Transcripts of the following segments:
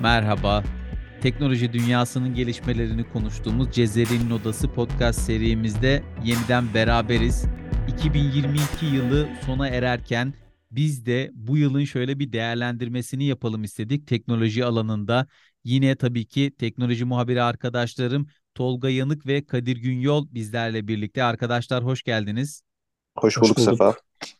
Merhaba. Teknoloji dünyasının gelişmelerini konuştuğumuz Cezeri'nin Odası podcast serimizde yeniden beraberiz. 2022 yılı sona ererken biz de bu yılın şöyle bir değerlendirmesini yapalım istedik teknoloji alanında. Yine tabii ki teknoloji muhabiri arkadaşlarım Tolga Yanık ve Kadir Günyol bizlerle birlikte. Arkadaşlar hoş geldiniz. Hoş bulduk, Hoş bulduk. Sefa.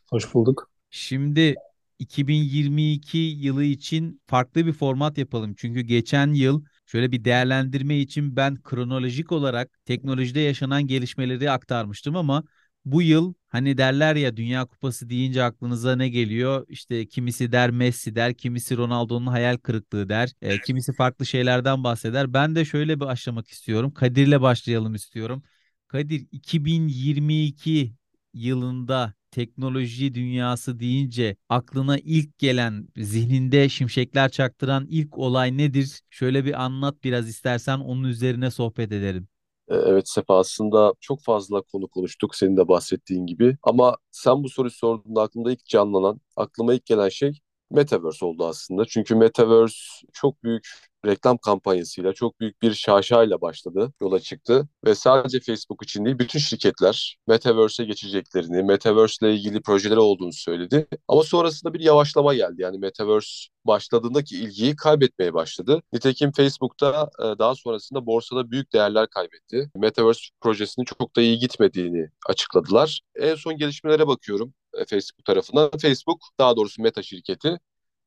Hoş bulduk. Şimdi 2022 yılı için farklı bir format yapalım. Çünkü geçen yıl şöyle bir değerlendirme için ben kronolojik olarak teknolojide yaşanan gelişmeleri aktarmıştım ama bu yıl hani derler ya Dünya Kupası deyince aklınıza ne geliyor? İşte kimisi der Messi der, kimisi Ronaldo'nun hayal kırıklığı der, e, kimisi farklı şeylerden bahseder. Ben de şöyle bir başlamak istiyorum. Kadir'le başlayalım istiyorum. Kadir 2022 yılında teknoloji dünyası deyince aklına ilk gelen, zihninde şimşekler çaktıran ilk olay nedir? Şöyle bir anlat biraz istersen onun üzerine sohbet edelim. Ee, Evet Sefa aslında çok fazla konu konuştuk senin de bahsettiğin gibi. Ama sen bu soruyu sorduğunda aklımda ilk canlanan, aklıma ilk gelen şey Metaverse oldu aslında. Çünkü Metaverse çok büyük reklam kampanyasıyla, çok büyük bir şaşayla başladı, yola çıktı. Ve sadece Facebook için değil, bütün şirketler Metaverse'e geçeceklerini, Metaverse ile ilgili projeleri olduğunu söyledi. Ama sonrasında bir yavaşlama geldi. Yani Metaverse başladığındaki ilgiyi kaybetmeye başladı. Nitekim Facebook'ta e, daha sonrasında borsada büyük değerler kaybetti. Metaverse projesinin çok da iyi gitmediğini açıkladılar. En son gelişmelere bakıyorum e, Facebook tarafından. Facebook, daha doğrusu Meta şirketi,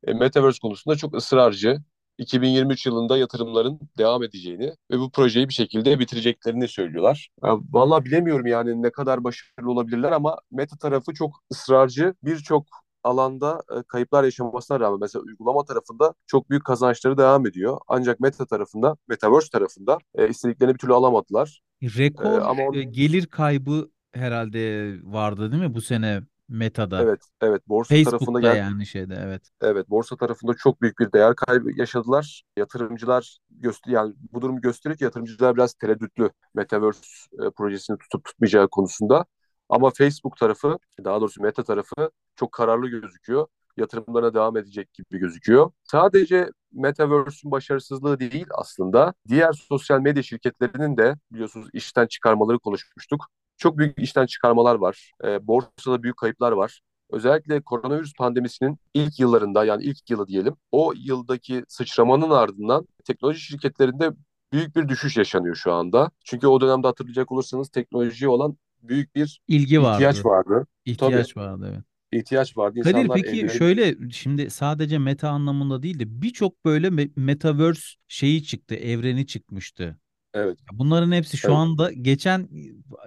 e, Metaverse konusunda çok ısrarcı. 2023 yılında yatırımların devam edeceğini ve bu projeyi bir şekilde bitireceklerini söylüyorlar. Ya, vallahi bilemiyorum yani ne kadar başarılı olabilirler ama Meta tarafı çok ısrarcı. Birçok alanda e, kayıplar yaşamasına rağmen mesela uygulama tarafında çok büyük kazançları devam ediyor. Ancak Meta tarafında, Metaverse tarafında e, istediklerini bir türlü alamadılar. Rekor ama e, onun, gelir kaybı herhalde vardı değil mi bu sene Meta'da? evet, evet borsa tarafında Facebook'ta gel yani şeyde evet. Evet, borsa tarafında çok büyük bir değer kaybı yaşadılar. Yatırımcılar göster yani bu durumu gösteriyor ki yatırımcılar biraz tereddütlü Metaverse e, projesini tutup tutmayacağı konusunda. Ama Facebook tarafı, daha doğrusu Meta tarafı çok kararlı gözüküyor. Yatırımlarına devam edecek gibi gözüküyor. Sadece Metaverse'ün başarısızlığı değil aslında. Diğer sosyal medya şirketlerinin de biliyorsunuz işten çıkarmaları konuşmuştuk. Çok büyük işten çıkarmalar var. E, borsada büyük kayıplar var. Özellikle koronavirüs pandemisinin ilk yıllarında yani ilk yılı diyelim o yıldaki sıçramanın ardından teknoloji şirketlerinde büyük bir düşüş yaşanıyor şu anda. Çünkü o dönemde hatırlayacak olursanız teknolojiye olan büyük bir İlgi ihtiyaç vardı. vardı. Tabii İhtiyaç vardı evet. ihtiyaç vardı. Kadir İnsanlar peki evleri şöyle şimdi sadece meta anlamında değil de birçok böyle me- metaverse şeyi çıktı, evreni çıkmıştı. Evet Bunların hepsi şu evet anda geçen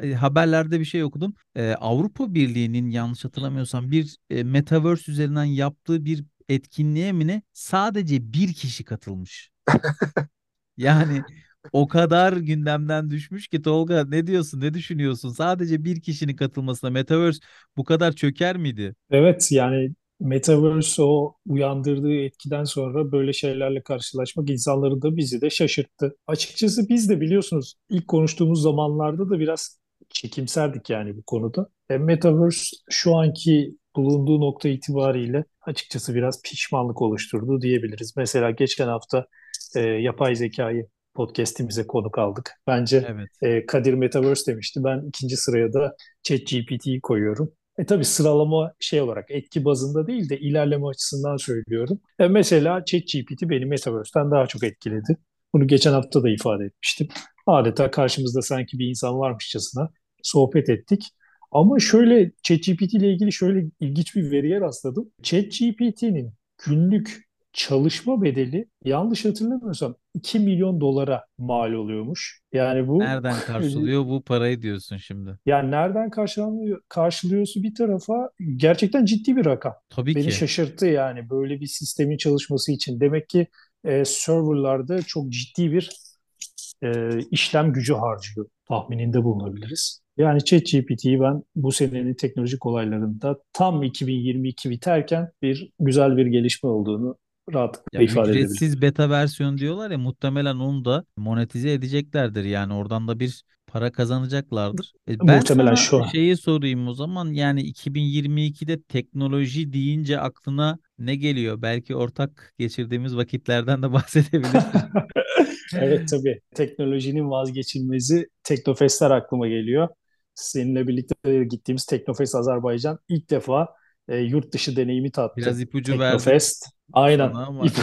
e, haberlerde bir şey okudum. E, Avrupa Birliği'nin yanlış hatırlamıyorsam bir e, metaverse üzerinden yaptığı bir etkinliğe mi ne sadece bir kişi katılmış. Yani o kadar gündemden düşmüş ki Tolga ne diyorsun, ne düşünüyorsun? Sadece bir kişinin katılmasına metaverse bu kadar çöker miydi? Evet yani Metaverse o uyandırdığı etkiden sonra böyle şeylerle karşılaşmak insanları da bizi de şaşırttı. Açıkçası biz de biliyorsunuz ilk konuştuğumuz zamanlarda da biraz çekimserdik yani bu konuda. E, Metaverse şu anki bulunduğu nokta itibariyle açıkçası biraz pişmanlık oluşturdu diyebiliriz. Mesela geçen hafta e, yapay zekayı podcast'imize konuk aldık. Bence Evet. e, Kadir Metaverse demişti. Ben ikinci sıraya da ChatGPT'yi koyuyorum. E tabii sıralama şey olarak etki bazında değil de ilerleme açısından söylüyorum. E mesela ChatGPT beni Metaverse'ten daha çok etkiledi. Bunu geçen hafta da ifade etmiştim. Adeta karşımızda sanki bir insan varmışçasına sohbet ettik. Ama şöyle ChatGPT ile ilgili şöyle ilginç bir veriye rastladım. ChatGPT'nin günlük çalışma bedeli yanlış hatırlamıyorsam 2 milyon dolara mal oluyormuş. Yani bu Nereden karşılıyor bu parayı diyorsun şimdi? yani nereden karşılanıyor, karşılıyorsu bir tarafa gerçekten ciddi bir rakam. Tabii Beni ki. şaşırttı yani böyle bir sistemin çalışması için. Demek ki e, serverlarda çok ciddi bir e, işlem gücü harcıyor. Tahmininde bulunabiliriz. Yani ChatGPT'yi ben bu senenin teknolojik olaylarında tam 2022 biterken bir güzel bir gelişme olduğunu rahatlıkla Ya ifade edebilirim. ücretsiz beta versiyon diyorlar ya muhtemelen onu da monetize edeceklerdir. Yani oradan da bir para kazanacaklardır. E, Ben Muhtemelen şu an. şeyi sorayım o zaman yani 2022'de teknoloji deyince aklına ne geliyor? Belki ortak geçirdiğimiz vakitlerden de bahsedebilirsin. Evet tabii. Teknolojinin vazgeçilmezi Teknofestler aklıma geliyor. Seninle birlikte gittiğimiz Teknofest Azerbaycan ilk defa e, yurt dışı deneyimi tattı. Biraz ipucu verdim Teknofest. Aynen. sana ama İp,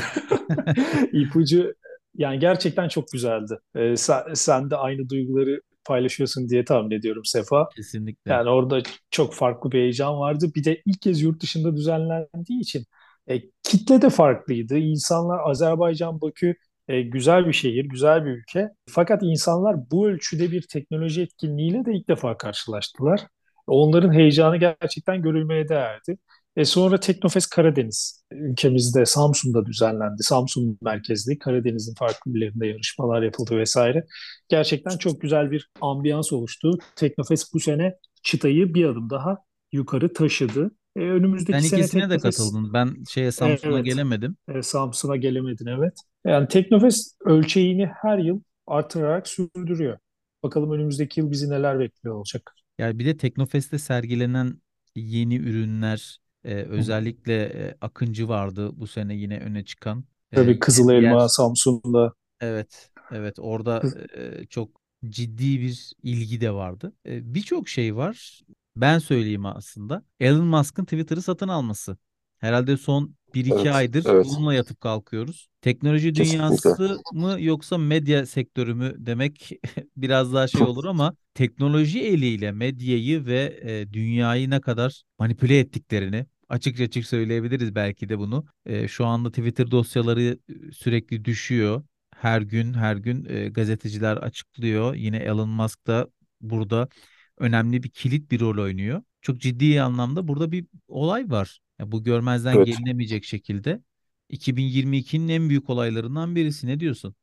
ipucu yani gerçekten çok güzeldi. E, sen, sen de aynı duyguları paylaşıyorsun diye tahmin ediyorum Sefa. kesinlikle. Yani orada çok farklı bir heyecan vardı. Bir de ilk kez yurt dışında düzenlendiği için e, kitle de farklıydı. İnsanlar Azerbaycan, Bakü e, güzel bir şehir, güzel bir ülke. Fakat insanlar bu ölçüde bir teknoloji etkinliğiyle de ilk defa karşılaştılar. Onların heyecanı gerçekten görülmeye değerdi. E sonra Teknofest Karadeniz ülkemizde Samsun'da düzenlendi. Samsun merkezli Karadeniz'in farklı illerinde yarışmalar yapıldı vesaire. Gerçekten çok güzel bir ambiyans oluştu. Teknofest bu sene çıtayı bir adım daha yukarı taşıdı. E, önümüzdeki sene ikisine de Teknofest katıldın. Ben şeye Samsun'a evet gelemedim. e, Samsun'a gelemedin evet. Yani Teknofest ölçeğini her yıl artırarak sürdürüyor. Bakalım önümüzdeki yıl bizi neler bekliyor olacak. Yani bir de Teknofest'te sergilenen yeni ürünler, e, özellikle e, Akıncı vardı bu sene yine öne çıkan. E, Tabii Kızıl diğer Elma, Samsun'da. Evet, evet orada e, çok ciddi bir ilgi de vardı. E, birçok şey var. Ben söyleyeyim aslında. Elon Musk'ın Twitter'ı satın alması. Herhalde son 1-2 Evet, aydır evet. bununla yatıp kalkıyoruz. Teknoloji Kesinlikle. dünyası mı yoksa medya sektörü mü demek biraz daha şey olur ama teknoloji eliyle medyayı ve e, dünyayı ne kadar manipüle ettiklerini açık açık söyleyebiliriz belki de bunu. E, şu anda Twitter dosyaları e, sürekli düşüyor. Her gün her gün e, gazeteciler açıklıyor. Yine Elon Musk da burada önemli bir kilit bir rol oynuyor. Çok ciddi anlamda burada bir olay var. Ya bu görmezden Evet. gelinemeyecek şekilde 2022'nin en büyük olaylarından birisi. Ne diyorsun?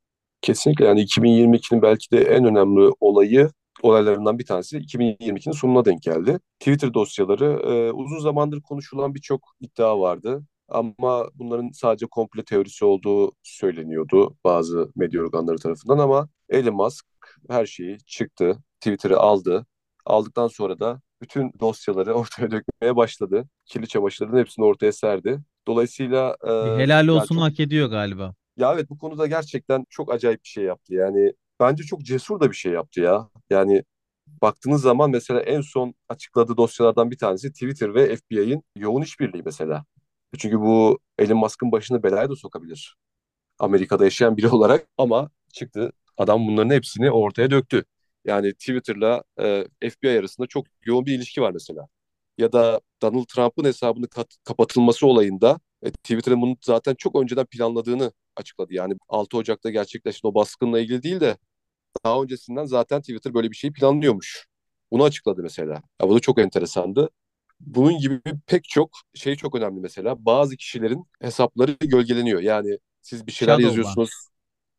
Kesinlikle yani 2022'nin belki de en önemli olayı olaylarından bir tanesi 2022'nin sonuna denk geldi. Twitter dosyaları e, uzun zamandır konuşulan birçok iddia vardı. Ama bunların sadece komplo teorisi olduğu söyleniyordu bazı medya organları tarafından ama Elon Musk her şeyi çıktı, Twitter'ı aldı. Aldıktan sonra da bütün dosyaları ortaya dökmeye başladı. Kirli çamaşırların hepsini ortaya serdi. Dolayısıyla e, helal olsun çok hak ediyor galiba. ya evet bu konuda gerçekten çok acayip bir şey yaptı. Yani bence çok cesur da bir şey yaptı ya. Yani baktığınız zaman mesela en son açıkladığı dosyalardan bir tanesi Twitter ve FBI'nin yoğun işbirliği mesela. Çünkü bu Elon Musk'ın başını belaya da sokabilir. Amerika'da yaşayan biri olarak ama çıktı adam bunların hepsini ortaya döktü. Yani Twitter'la e, FBI arasında çok yoğun bir ilişki var mesela. Ya da Donald Trump'ın hesabının kapatılması olayında e, Twitter'ın bunu zaten çok önceden planladığını açıkladı. Yani 6 Ocak'ta gerçekleşen o baskınla ilgili değil de daha öncesinden zaten Twitter böyle bir şeyi planlıyormuş. Bunu açıkladı mesela. Ya bu da çok enteresandı. Bunun gibi pek çok şey çok önemli mesela. Bazı kişilerin hesapları gölgeleniyor. Yani siz bir şeyler Shadow ban. yazıyorsunuz.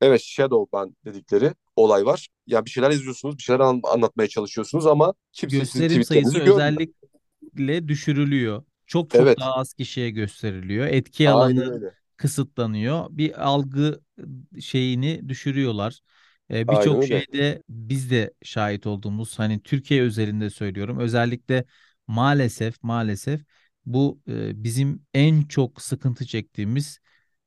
Evet shadow ban dedikleri olay var. Ya bir şeyler yazıyorsunuz, bir şeyler an- anlatmaya çalışıyorsunuz ama kimse sizin Gösterim sayısı görmüyor. özellikle düşürülüyor. Çok çok Evet, daha az kişiye gösteriliyor. Etki alanı kısıtlanıyor. Bir algı şeyini düşürüyorlar. Ee, birçok şeyde biz de şahit olduğumuz hani Türkiye özelinde söylüyorum. Özellikle maalesef maalesef bu e, bizim en çok sıkıntı çektiğimiz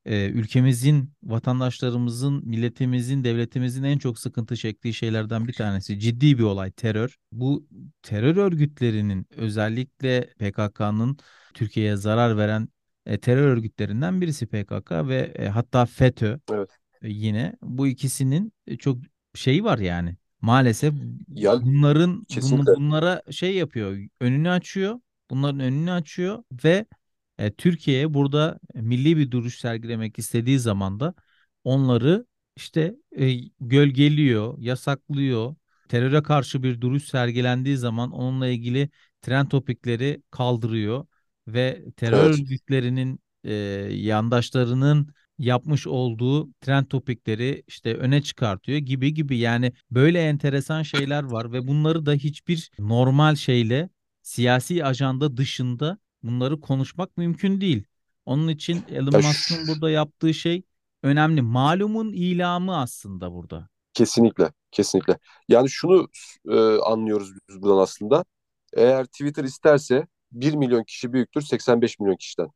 e, ülkemizin, vatandaşlarımızın, milletimizin, devletimizin en çok sıkıntı çektiği şeylerden bir tanesi. Ciddi bir olay terör. Bu terör örgütlerinin özellikle PKK'nın Türkiye'ye zarar veren e, terör örgütlerinden birisi PKK ve e, hatta FETÖ Evet. e, yine bu ikisinin e, çok şeyi var yani. Maalesef Ya bunların kesinlikle. bunlara şey yapıyor, önünü açıyor. Bunların önünü açıyor ve e, Türkiye burada milli bir duruş sergilemek istediği zaman da onları işte e, gölgeliyor, yasaklıyor. Teröre karşı bir duruş sergilendiği zaman onunla ilgili trend topikleri kaldırıyor ve terör Evet. örgütlerinin e, yandaşlarının yapmış olduğu trend topikleri işte öne çıkartıyor gibi gibi yani böyle enteresan şeyler var ve bunları da hiçbir normal şeyle siyasi ajanda dışında bunları konuşmak mümkün değil. Onun için Elon Musk'ın burada yaptığı şey önemli. Malumun ilamı aslında burada. Kesinlikle, kesinlikle. Yani şunu e, anlıyoruz biz buradan aslında. Eğer Twitter isterse 1 milyon kişi büyüktür 85 milyon kişiden.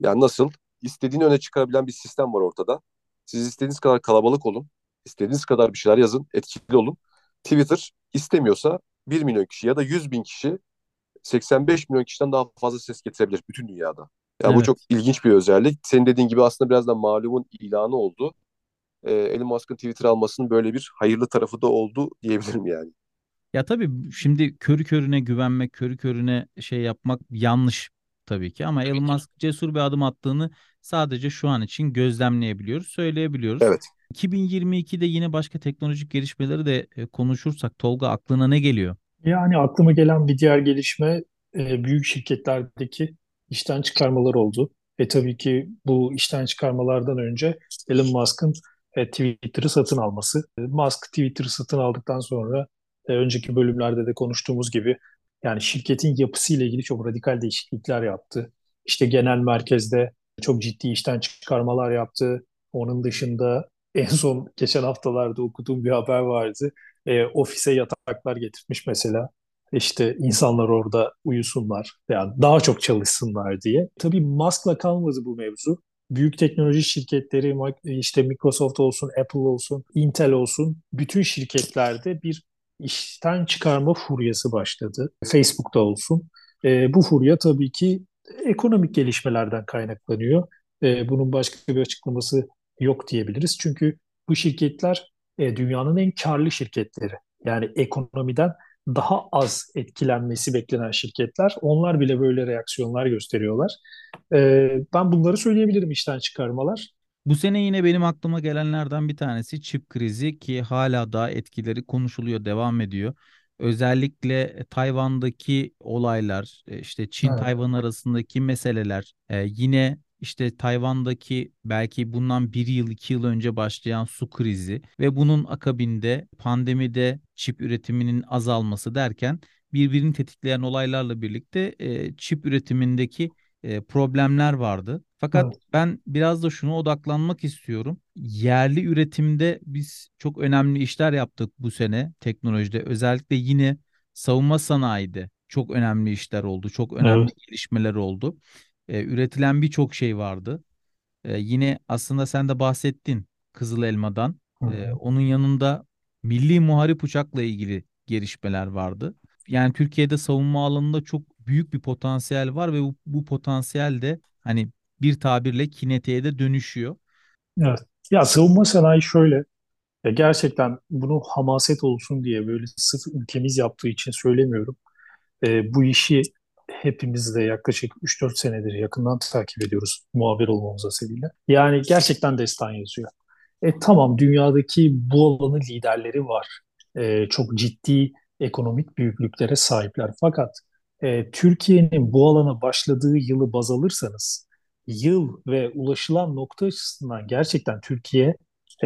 Yani nasıl? İstediğini öne çıkarabilen bir sistem var ortada. Siz istediğiniz kadar kalabalık olun. istediğiniz kadar bir şeyler yazın. Etkili olun. Twitter istemiyorsa 1 milyon kişi ya da 100 bin kişi 85 milyon kişiden daha fazla ses getirebilir bütün dünyada. Yani bu Evet. çok ilginç bir özellik. Senin dediğin gibi aslında biraz da malumun ilanı oldu. Ee, Elon Musk'ın Twitter almasının böyle bir hayırlı tarafı da oldu diyebilirim yani. Ya tabii şimdi körü körüne güvenmek, körü körüne şey yapmak yanlış tabii ki ama Elon Musk cesur bir adım attığını sadece şu an için gözlemleyebiliyoruz, söyleyebiliyoruz. Evet. 2022'de yine başka teknolojik gelişmeleri de e, konuşursak Tolga aklına ne geliyor? Yani aklıma gelen bir diğer gelişme e, büyük şirketlerdeki işten çıkarmalar oldu. E tabii ki bu işten çıkarmalardan önce Elon Musk'ın e, Twitter'ı satın alması. E, Musk Twitter'ı satın aldıktan sonra e, önceki bölümlerde de konuştuğumuz gibi yani şirketin yapısıyla ilgili çok radikal değişiklikler yaptı. İşte genel merkezde çok ciddi işten çıkarmalar yaptı. Onun dışında en son geçen haftalarda okuduğum bir haber vardı e, ofise yataklar getirmiş mesela. İşte insanlar orada uyusunlar, yani daha çok çalışsınlar diye. Tabii Musk'la kalmadı bu mevzu. Büyük teknoloji şirketleri, işte Microsoft olsun, Apple olsun, Intel olsun, bütün şirketlerde bir işten çıkarma furyası başladı. Facebook'ta olsun. E, bu furya tabii ki ekonomik gelişmelerden kaynaklanıyor. E, bunun başka bir açıklaması yok diyebiliriz. Çünkü bu şirketler e, dünyanın en karlı şirketleri. Yani ekonomiden daha az etkilenmesi beklenen şirketler. Onlar bile böyle reaksiyonlar gösteriyorlar. E, ben bunları söyleyebilirim işten çıkarmalar. Bu sene yine benim aklıma gelenlerden bir tanesi çip krizi ki hala daha etkileri konuşuluyor, devam ediyor. Özellikle Tayvan'daki olaylar, e, işte Evet. Çin-Tayvan arasındaki meseleler, e, yine işte Tayvan'daki belki bundan bir yıl iki yıl önce başlayan su krizi ve bunun akabinde pandemide çip üretiminin azalması derken birbirini tetikleyen olaylarla birlikte e, çip üretimindeki e, problemler vardı. Fakat Evet. ben biraz da şuna odaklanmak istiyorum. Yerli üretimde biz çok önemli işler yaptık bu sene teknolojide. Özellikle yine savunma sanayide çok önemli işler oldu. Çok önemli Evet. gelişmeler oldu. E, üretilen birçok şey vardı. E, yine aslında sen de bahsettin Kızıl Elma'dan. E, onun yanında milli muharip uçakla ilgili gelişmeler vardı. Yani Türkiye'de savunma alanında çok büyük bir potansiyel var ve bu, bu potansiyel de hani bir tabirle kinetiğe de dönüşüyor. Evet. Ya savunma sanayi şöyle. Ya gerçekten bunu hamaset olsun diye böyle sırf ülkemiz yaptığı için söylemiyorum. E, bu işi hepimiz de yaklaşık 3-4 senedir yakından takip ediyoruz muhabir olmamız hasebiyle. Yani gerçekten destan yazıyor. E tamam dünyadaki bu alanın liderleri var. E, çok ciddi ekonomik büyüklüklere sahipler. Fakat e, Türkiye'nin bu alana başladığı yılı baz alırsanız yıl ve ulaşılan nokta açısından gerçekten Türkiye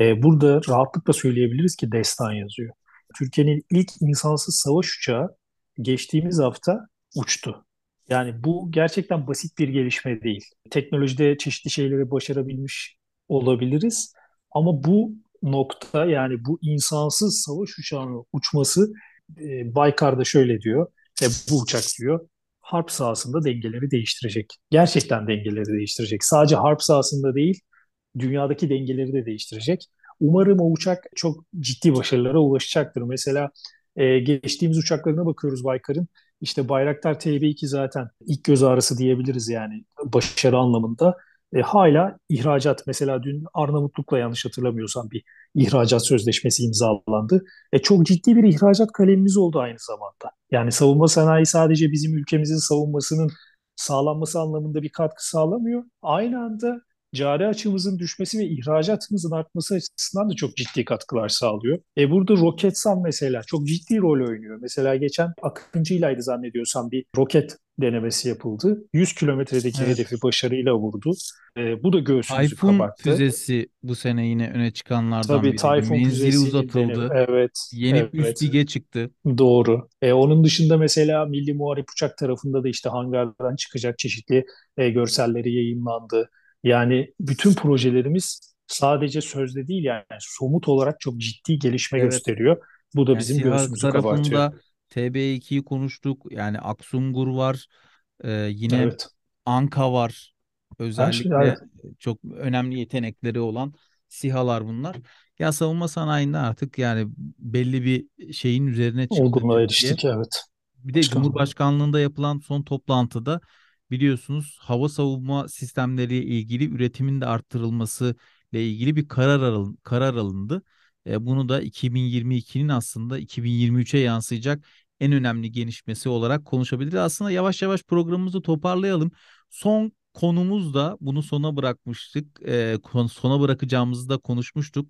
e, burada rahatlıkla söyleyebiliriz ki destan yazıyor. Türkiye'nin ilk insansız savaş uçağı geçtiğimiz hafta uçtu. Yani bu gerçekten basit bir gelişme değil. Teknolojide çeşitli şeyleri başarabilmiş olabiliriz. Ama bu nokta yani bu insansız savaş uçağının uçması e, Baykar'da şöyle diyor. E, bu uçak diyor harp sahasında dengeleri değiştirecek. Gerçekten dengeleri değiştirecek. Sadece harp sahasında değil, dünyadaki dengeleri de değiştirecek. Umarım o uçak çok ciddi başarılara ulaşacaktır. Mesela e, geçtiğimiz uçaklarına bakıyoruz Baykar'ın. İşte Bayraktar TB2 zaten ilk göz ağrısı diyebiliriz yani başarı anlamında. E, hala ihracat mesela dün Arnavutluk'la yanlış hatırlamıyorsam bir ihracat sözleşmesi imzalandı. E, çok ciddi bir ihracat kalemimiz oldu aynı zamanda. Yani savunma sanayi sadece bizim ülkemizin savunmasının sağlanması anlamında bir katkı sağlamıyor. Aynı anda cari açımızın düşmesi ve ihracatımızın artması açısından da çok ciddi katkılar sağlıyor. E burada Roketsan mesela çok ciddi rol oynuyor. Mesela geçen Akıncı'ylaydı zannediyorsam bir roket denemesi yapıldı. 100 kilometredeki Evet. hedefi başarıyla vurdu. E, bu da göğsümüzü Tayfun kabarttı. füzesi bu sene yine öne çıkanlardan Tabii biriydi. Tayfun Menzili uzatıldı. denemi- Evet, Yeni üst evet. lige çıktı. Doğru. E, onun dışında mesela Milli Muharip Uçak tarafında da işte hangardan çıkacak çeşitli e, görselleri yayınlandı. Yani bütün projelerimiz sadece sözde değil yani somut olarak çok ciddi gelişme Evet. gösteriyor. Bu da Yani bizim göğsümüzü kabartıyor. tarafında TB2'yi konuştuk. Yani Aksungur var. Ee, yine Evet. Anka var. Özellikle evet. çok önemli yetenekleri olan SİHA'lar bunlar. Ya savunma sanayinde artık yani belli bir şeyin üzerine çıktı Olgunluğa eriştik evet. Bir de Başkan. Cumhurbaşkanlığında yapılan son toplantıda biliyorsunuz hava savunma sistemleriyle ilgili üretimin de arttırılması ile ilgili bir karar alın, karar alındı. E, bunu da 2022'nin aslında 2023'e yansıyacak en önemli gelişmesi olarak konuşabiliriz. Aslında yavaş yavaş programımızı toparlayalım. Son konumuz da bunu sona bırakmıştık. E, sona bırakacağımızı da konuşmuştuk.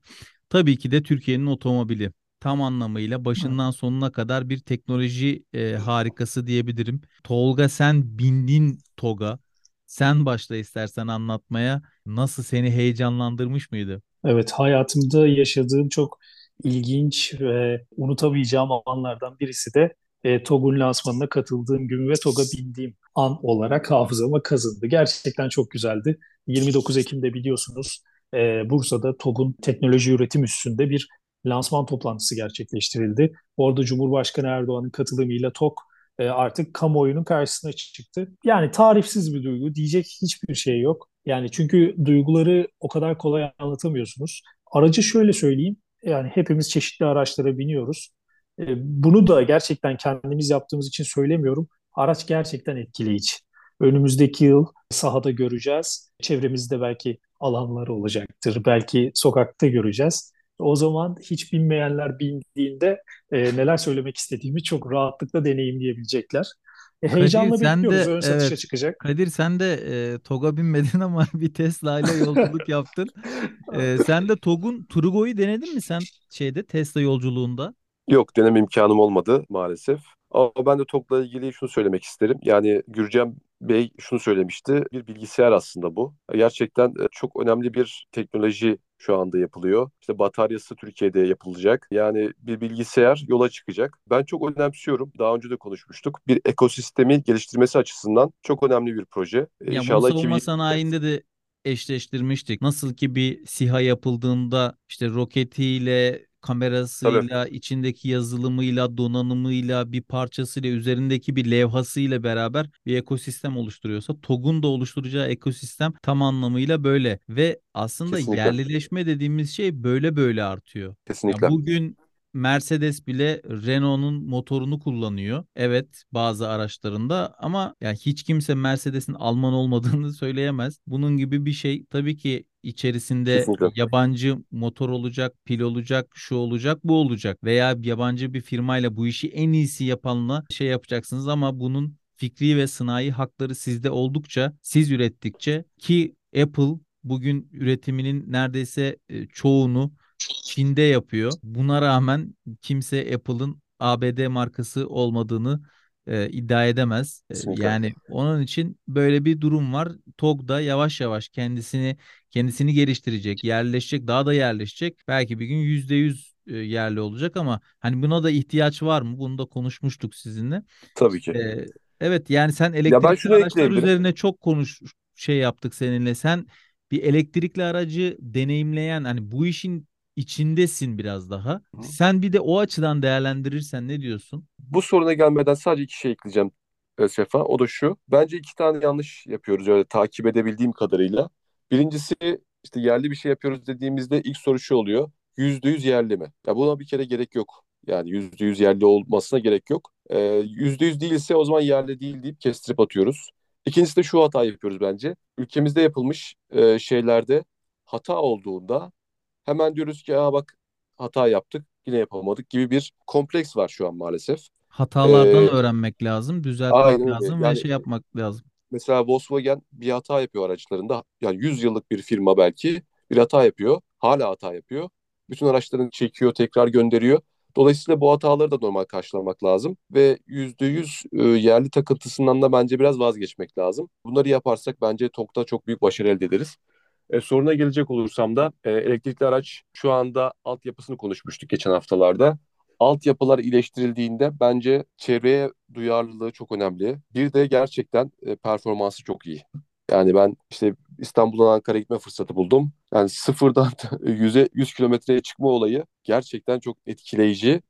Tabii ki de Türkiye'nin otomobili tam anlamıyla başından sonuna kadar bir teknoloji e, harikası diyebilirim. Tolga sen bindin TOG'a. Sen başla istersen anlatmaya. Nasıl seni heyecanlandırmış mıydı? Evet, hayatımda yaşadığım çok ilginç ve unutamayacağım anlardan birisi de e, TOG'un lansmanına katıldığım gün ve TOG'a bindiğim an olarak hafızama kazındı. Gerçekten çok güzeldi. 29 Ekim'de biliyorsunuz e, Bursa'da TOG'un teknoloji üretim üssünde bir lansman toplantısı gerçekleştirildi. Orada Cumhurbaşkanı Erdoğan'ın katılımıyla TOG e, artık kamuoyunun karşısına çıktı. Yani tarifsiz bir duygu, diyecek hiçbir şey yok. Yani çünkü duyguları o kadar kolay anlatamıyorsunuz. Aracı şöyle söyleyeyim, yani hepimiz çeşitli araçlara biniyoruz. E, bunu da gerçekten kendimiz yaptığımız için söylemiyorum. Araç gerçekten etkileyici. Önümüzdeki yıl sahada göreceğiz. Çevremizde belki alanları olacaktır. Belki sokakta göreceğiz. O zaman hiç bilmeyenler bindiğinde e, neler söylemek istediğimi çok rahatlıkla deneyimleyebilecekler. E, Kadir heyecanla sen bekliyoruz. de Ön satışa evet çıkacak. Kadir sen de e, TOG'a binmedin ama bir Tesla ile yolculuk yaptın. E, sen de TOG'un Turgo'yu denedin mi sen şeyde Tesla yolculuğunda? Yok deneme imkanım olmadı maalesef. Ama ben de TOG'la ilgili şunu söylemek isterim. Yani Gürcem Bey şunu söylemişti. Bir bilgisayar aslında bu. Gerçekten e, çok önemli bir teknoloji şu anda yapılıyor. İşte bataryası Türkiye'de yapılacak. Yani bir bilgisayar yola çıkacak. Ben çok önemsiyorum. Daha önce de konuşmuştuk. Bir ekosistemi geliştirmesi açısından çok önemli bir proje. E, Ya İnşallah savunma 2020 sanayinde de eşleştirmiştik. Nasıl ki bir SİHA yapıldığında işte roketiyle, tabii kamerasıyla, içindeki yazılımıyla, donanımıyla, bir parçasıyla, üzerindeki bir levhasıyla beraber bir ekosistem oluşturuyorsa TOG'un da oluşturacağı ekosistem tam anlamıyla böyle. Ve aslında kesinlikle yerlileşme dediğimiz şey böyle böyle artıyor. Ya kesinlikle bugün Mercedes bile Renault'un motorunu kullanıyor. Evet, bazı araçlarında ama ya hiç kimse Mercedes'in Alman olmadığını söyleyemez. Bunun gibi bir şey tabii ki içerisinde kesinlikle yabancı motor olacak, pil olacak, şu olacak, bu olacak veya yabancı bir firmayla bu işi en iyisi yapanla şey yapacaksınız ama bunun fikri ve sanayi hakları sizde oldukça, siz ürettikçe ki Apple bugün üretiminin neredeyse e, çoğunu Çin'de yapıyor. Buna rağmen kimse Apple'ın ABD markası olmadığını e, iddia edemez. E, kesinlikle. yani onun için böyle bir durum var. TOG da yavaş yavaş kendisini kendisini geliştirecek, yerleşecek, daha da yerleşecek. Belki bir gün %100 e, yerli olacak ama hani buna da ihtiyaç var mı? Bunu da konuşmuştuk sizinle. Tabii ki. E, evet yani sen elektrikli araçlar üzerine çok konuş şey yaptık seninle. Sen bir elektrikli aracı deneyimleyen hani bu işin içindesin biraz daha. Hı. Sen bir de o açıdan değerlendirirsen ne diyorsun? Bu soruna gelmeden sadece iki şey ekleyeceğim e, Sefa. O da şu. Bence iki tane yanlış yapıyoruz öyle takip edebildiğim kadarıyla. Birincisi işte yerli bir şey yapıyoruz dediğimizde ilk soru şu oluyor. Yüzde yüz yerli mi? Ya buna bir kere gerek yok. Yani yüzde yüz yerli olmasına gerek yok. Ee, Yüzde yüz değilse o zaman yerli değil deyip kestirip atıyoruz. İkincisi de şu hata yapıyoruz bence. Ülkemizde yapılmış e, şeylerde hata olduğunda hemen diyoruz ki Aa, bak hata yaptık yine yapamadık gibi bir kompleks var şu an maalesef. Hatalardan Ee, öğrenmek lazım, düzeltmek aynen lazım ve Yani şey yapmak lazım. mesela Volkswagen bir hata yapıyor araçlarında. Yani 100 yıllık bir firma belki bir hata yapıyor. Hala hata yapıyor. Bütün araçlarını çekiyor, tekrar gönderiyor. Dolayısıyla bu hataları da normal karşılamak lazım ve %100 e, yerli takıntısından da bence biraz vazgeçmek lazım. Bunları yaparsak bence TOG'da çok büyük başarı elde ederiz. E, soruna gelecek olursam da e, elektrikli araç şu anda altyapısını konuşmuştuk geçen haftalarda. Altyapılar iyileştirildiğinde bence çevreye duyarlılığı çok önemli. Bir de gerçekten e, performansı çok iyi. Yani ben işte İstanbul'dan Ankara'ya gitme fırsatı buldum. Yani sıfırdan 100'e 100 kilometreye çıkma olayı gerçekten çok etkileyici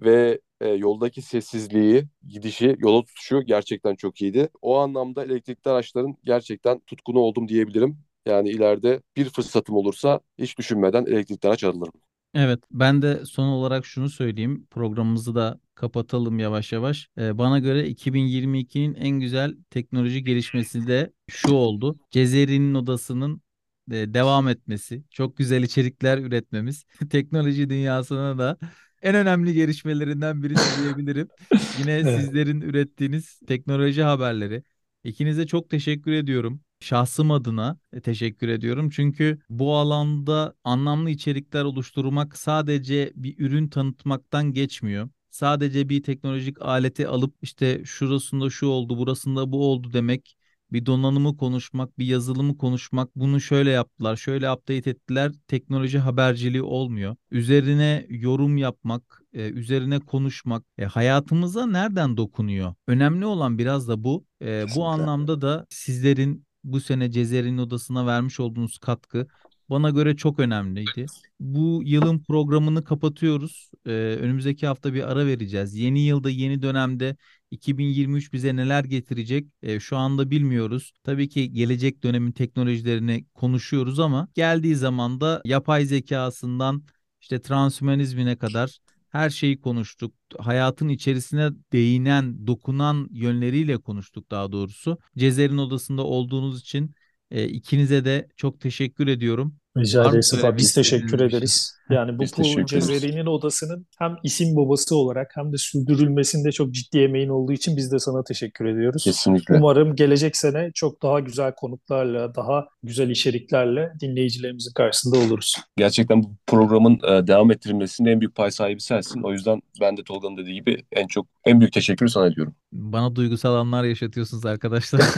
ve e, yoldaki sessizliği, gidişi, yola tutuşu gerçekten çok iyiydi. O anlamda elektrikli araçların gerçekten tutkunu oldum diyebilirim. Yani ileride bir fırsatım olursa hiç düşünmeden elektrikli araç alırım. Evet, ben de son olarak şunu söyleyeyim. Programımızı da kapatalım yavaş yavaş. Ee, bana göre 2022'nin en güzel teknoloji gelişmesi de şu oldu. Cezeri'nin odasının e, devam etmesi, çok güzel içerikler üretmemiz, teknoloji dünyasına da en önemli gelişmelerinden birisi diyebilirim. Yine sizlerin ürettiğiniz teknoloji haberleri. İkinize çok teşekkür ediyorum. Şahsım adına e, teşekkür ediyorum. Çünkü bu alanda anlamlı içerikler oluşturmak sadece bir ürün tanıtmaktan geçmiyor. Sadece bir teknolojik aleti alıp işte şurasında şu oldu, burasında bu oldu demek bir donanımı konuşmak, bir yazılımı konuşmak, bunu şöyle yaptılar, şöyle update ettiler, teknoloji haberciliği olmuyor. Üzerine yorum yapmak, e, üzerine konuşmak, e, hayatımıza nereden dokunuyor? Önemli olan biraz da bu. E, bu anlamda da sizlerin bu sene Cezeri'nin odasına vermiş olduğunuz katkı bana göre çok önemliydi. Bu yılın programını kapatıyoruz. Ee, önümüzdeki hafta bir ara vereceğiz. Yeni yılda, yeni dönemde 2023 bize neler getirecek? Ee, şu anda bilmiyoruz. Tabii ki gelecek dönemin teknolojilerini konuşuyoruz ama geldiği zaman da yapay zekasından işte transhümanizmine kadar her şeyi konuştuk. Hayatın içerisine değinen, dokunan yönleriyle konuştuk daha doğrusu. Cezer'in odasında olduğunuz için e, ikinize de çok teşekkür ediyorum. Rica ederiz Biz teşekkür ederiz. Yani bu teşekkür bu Cezeri'nin odasının hem isim babası olarak hem de sürdürülmesinde çok ciddi emeğin olduğu için biz de sana teşekkür ediyoruz. Kesinlikle. Umarım gelecek sene çok daha güzel konuklarla, daha güzel içeriklerle dinleyicilerimizin karşısında oluruz. Gerçekten bu programın e, devam ettirilmesinin en büyük pay sahibi sensin. O yüzden ben de Tolga'nın dediği gibi en çok en büyük teşekkürü sana ediyorum. Bana duygusal anlar yaşatıyorsunuz arkadaşlar.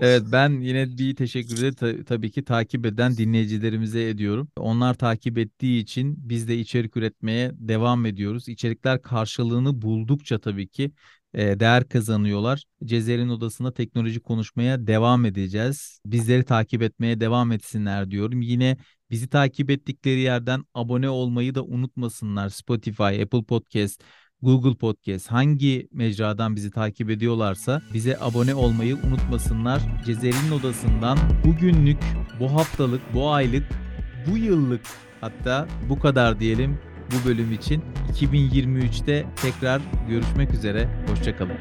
Evet ben yine bir teşekkür de ta- tabii ki takip eden dinleyicilerimize ediyorum. Onlar takip ettiği için biz de içerik üretmeye devam ediyoruz. İçerikler karşılığını buldukça tabii ki e, değer kazanıyorlar. Cezer'in odasında teknoloji konuşmaya devam edeceğiz. Bizleri takip etmeye devam etsinler diyorum. Yine bizi takip ettikleri yerden abone olmayı da unutmasınlar. Spotify, Apple Podcast, Google Podcast hangi mecradan bizi takip ediyorlarsa bize abone olmayı unutmasınlar. Cezer'in odasından bugünlük, bu haftalık, bu aylık, bu yıllık hatta bu kadar diyelim bu bölüm için. 2023'te tekrar görüşmek üzere. Hoşçakalın.